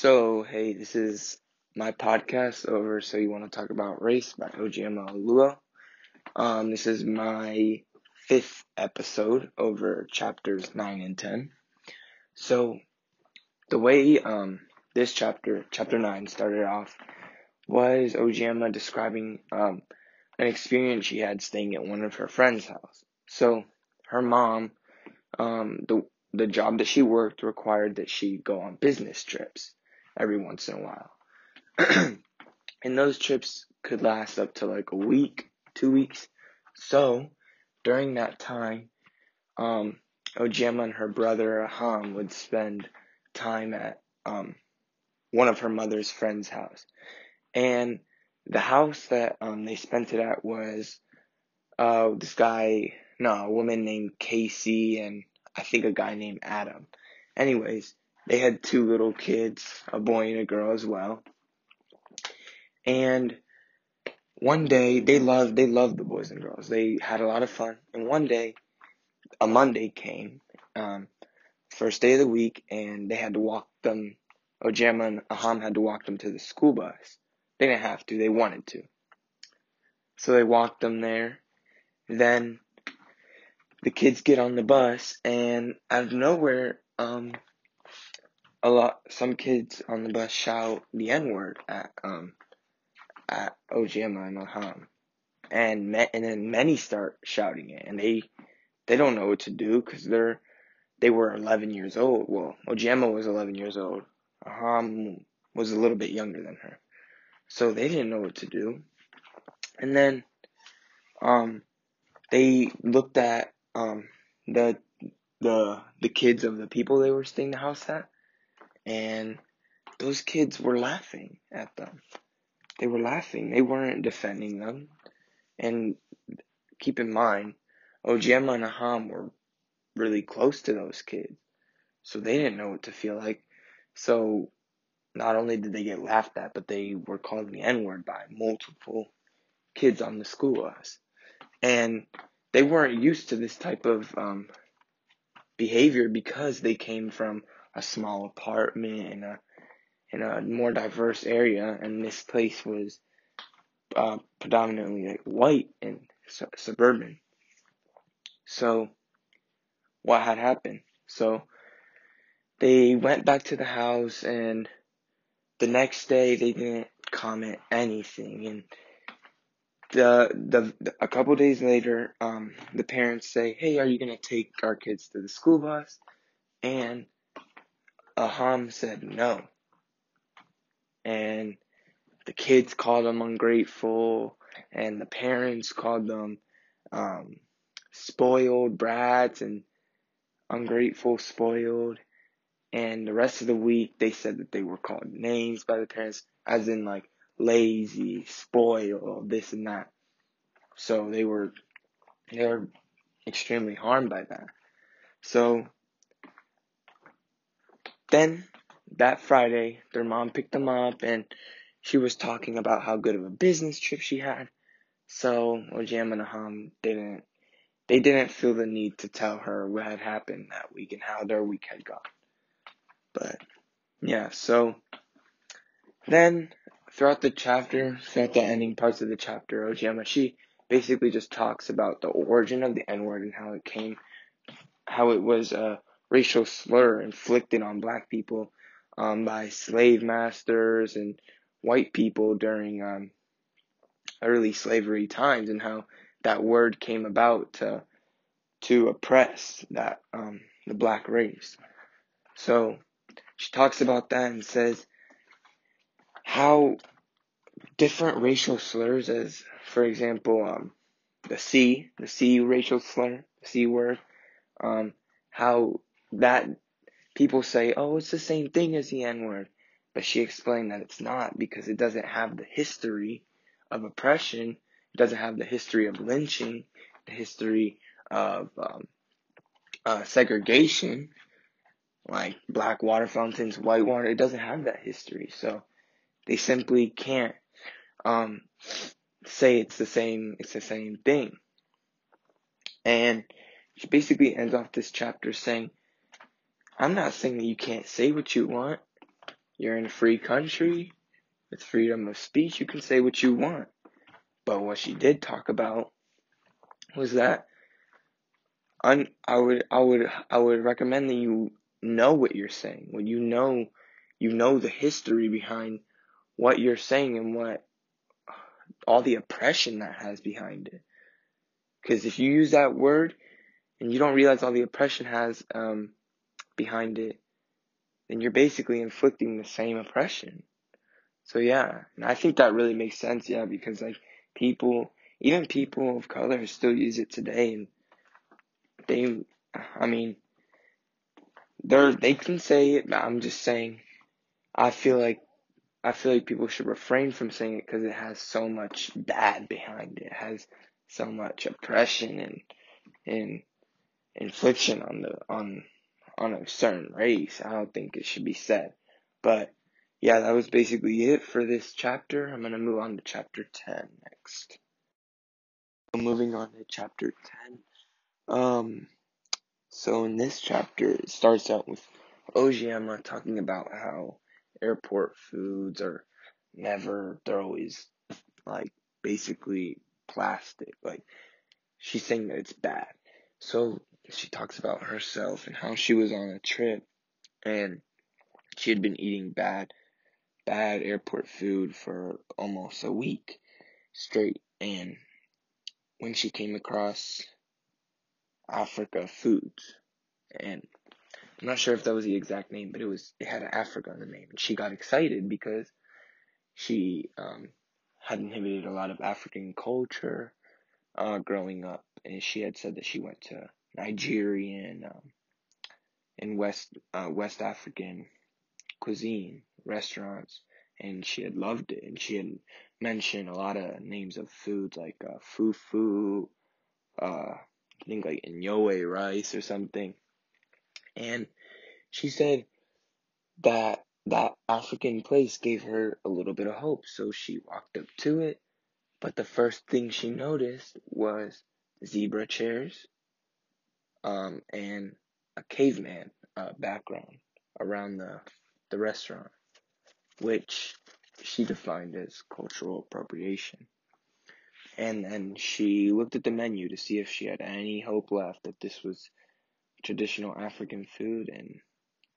So, hey, this is my podcast over So You Want to Talk About Race by Ijeoma Oluo. Um, this is my fifth episode over chapters 9 and 10. So, the way um, this chapter, chapter 9, started off was Ijeoma describing um, an experience she had staying at one of her friend's house. So, her mom, um, the the job that she worked required that she go on business trips every once in a while. and those trips could last up to like a week, two weeks. So during that time, um, Ijeoma and her brother Aham would spend time at um, one of her mother's friend's house. And the house that um, they spent it at was uh, this guy, no, a woman named Casey and I think a guy named Adam. Anyways, they had two little kids, a boy and a girl as well. And one day they loved they loved the boys and girls. They had a lot of fun. And one day, a Monday came, um, first day of the week, and they had to walk them. Ijeoma and Aham had to walk them to the school bus. They didn't have to; they wanted to. So they walked them there. Then the kids get on the bus, and out of nowhere, um, a lot some kids on the bus shout the N word at um at Ijeoma and Aham. And me, and then many start shouting it and they they don't know what to do cuz they're they were 11 years old. Well, Ijeoma was 11 years old. Aham was a little bit younger than her. So they didn't know what to do. And then um they looked at um the the the kids of the people they were staying the house at and those kids were laughing at them. They were laughing. They weren't defending them. And keep in mind, Ijeoma and Aham were really close to those kids. So they didn't know what to feel like. So not only did they get laughed at, but they were called the N word by multiple kids on the school bus. And they weren't used to this type of um, behavior because they came from a small apartment in a in a more diverse area, and this place was uh, predominantly like white and su- suburban. So, what had happened? So, they went back to the house, and the next day they didn't comment anything, and the the, the a couple days later, um, the parents say, "Hey, are you gonna take our kids to the school bus?" And Aham said no. And the kids called them ungrateful, and the parents called them um, spoiled brats and ungrateful, spoiled. And the rest of the week, they said that they were called names by the parents, as in like lazy, spoiled, this and that. So they were they were extremely harmed by that. So then that Friday, their mom picked them up and she was talking about how good of a business trip she had. So Ojam and Aham didn't they didn't feel the need to tell her what had happened that week and how their week had gone. But yeah, so then throughout the chapter, throughout the ending parts of the chapter, Ijeoma she basically just talks about the origin of the N word and how it came, how it was uh, racial slur inflicted on black people um, by slave masters and white people during um, early slavery times, and how that word came about to to oppress that um, the black race. So she talks about that and says how different racial slurs, as for example, um, the C, the C racial slur, the C word, um, how that people say, oh, it's the same thing as the N word. But she explained that it's not because it doesn't have the history of oppression. It doesn't have the history of lynching, the history of um, uh, segregation, like black water fountains, white water. It doesn't have that history. So they simply can't um, say it's the same. It's the same thing. And she basically ends off this chapter saying I'm not saying that you can't say what you want. you're in a free country with freedom of speech. You can say what you want. But what she did talk about was that un, I would I would I would recommend that you know what you're saying. When you know you know the history behind what you're saying and what all the oppression that has behind it. Because if you use that word and you don't realize all the oppression has um, behind it, then you're basically inflicting the same oppression. So yeah, and I think that really makes sense. Yeah, because like people, even people of color, still use it today, and they, I mean, they're they can say it. But I'm just saying, I feel like I feel like people should refrain from saying it because it has so much bad behind it. It has so much oppression and and infliction on the on on a certain race. I don't think it should be said. But yeah, that was basically it for this chapter. I'm gonna move on to chapter ten next. So moving on to chapter ten. Um so in this chapter it starts out with Ijeoma talking about how airport foods are never they're always like basically plastic. Like she's saying that it's bad. So she talks about herself and how she was on a trip and she had been eating bad bad airport food for almost a week straight and when she came across Africa Foods and I'm not sure if that was the exact name, but it was it had Africa in the name. And she got excited because she um, had inhibited a lot of African culture uh, growing up, and she had said that she went to Nigerian um, and West uh, West African cuisine restaurants, and she had loved it. And she had mentioned a lot of names of foods like uh, fufu, uh, I think like inyoe rice or something. And she said that that African place gave her a little bit of hope, so she walked up to it. But the first thing she noticed was zebra chairs, um, and a caveman uh, background around the the restaurant, which she defined as cultural appropriation. And then she looked at the menu to see if she had any hope left that this was traditional African food, and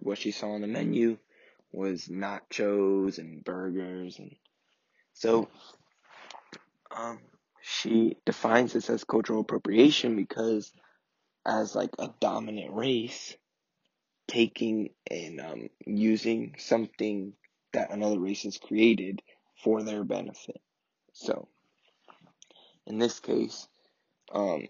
what she saw on the menu was nachos and burgers, and so um, she defines this as cultural appropriation because as like a dominant race, taking and um, using something that another race has created for their benefit. So, in this case, um,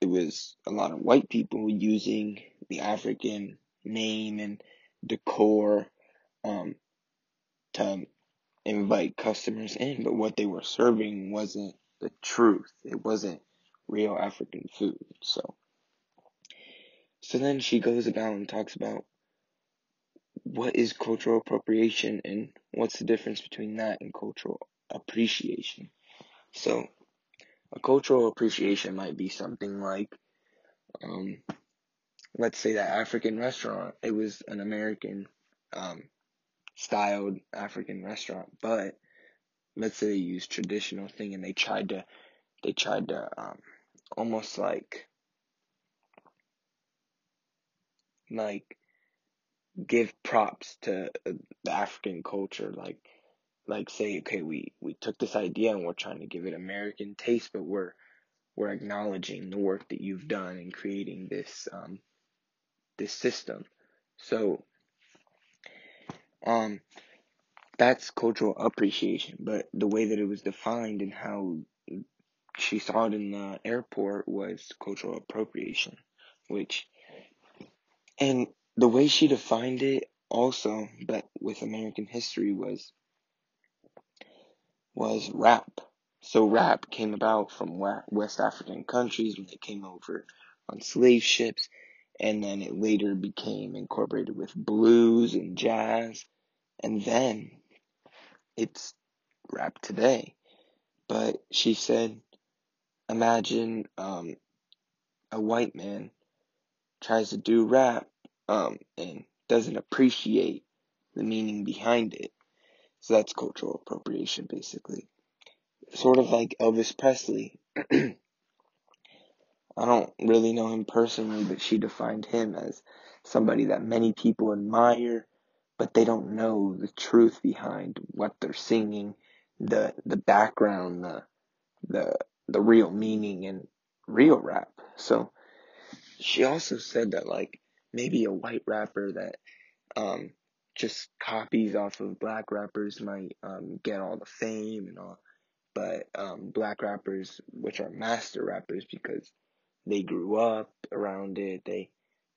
it was a lot of white people using the African name and decor um, to invite customers in, but what they were serving wasn't the truth. It wasn't real African food. So, so then she goes about and talks about what is cultural appropriation and what's the difference between that and cultural appreciation. So, a cultural appreciation might be something like, um, let's say that African restaurant, it was an American um, styled African restaurant, but let's say they used traditional thing and they tried to, they tried to um, almost like, like give props to uh, the African culture, like like say, okay, we we took this idea and we're trying to give it American taste, but we're we're acknowledging the work that you've done in creating this um this system. So um that's cultural appreciation, but the way that it was defined and how she saw it in the airport was cultural appropriation, which and the way she defined it also, but with American history was was rap. So rap came about from West African countries when they came over on slave ships, and then it later became incorporated with blues and jazz, and then it's rap today. But she said, imagine um, a white man tries to do rap um, and doesn't appreciate the meaning behind it. So that's cultural appropriation, basically. Sort of like Elvis Presley. I don't really know him personally, but she defined him as somebody that many people admire, but they don't know the truth behind what they're singing, the the background, the the the real meaning and real rap. So she also said that like maybe a white rapper that um just copies off of black rappers might um get all the fame and all but um black rappers which are master rappers because they grew up around it they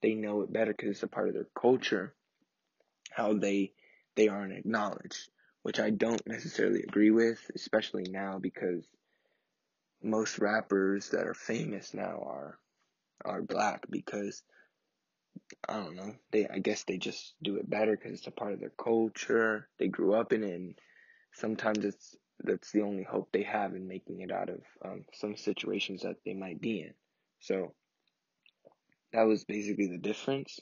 they know it better because it's a part of their culture how they they aren't acknowledged which i don't necessarily agree with especially now because most rappers that are famous now are are black because I don't know. They I guess they just do it better because it's a part of their culture. They grew up in it, and sometimes it's that's the only hope they have in making it out of um, some situations that they might be in. So that was basically the difference,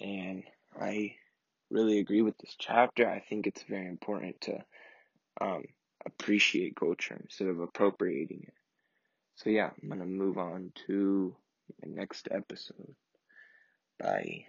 and I really agree with this chapter. I think it's very important to um, appreciate culture instead of appropriating it. So yeah, I'm gonna move on to the next episode. Bye.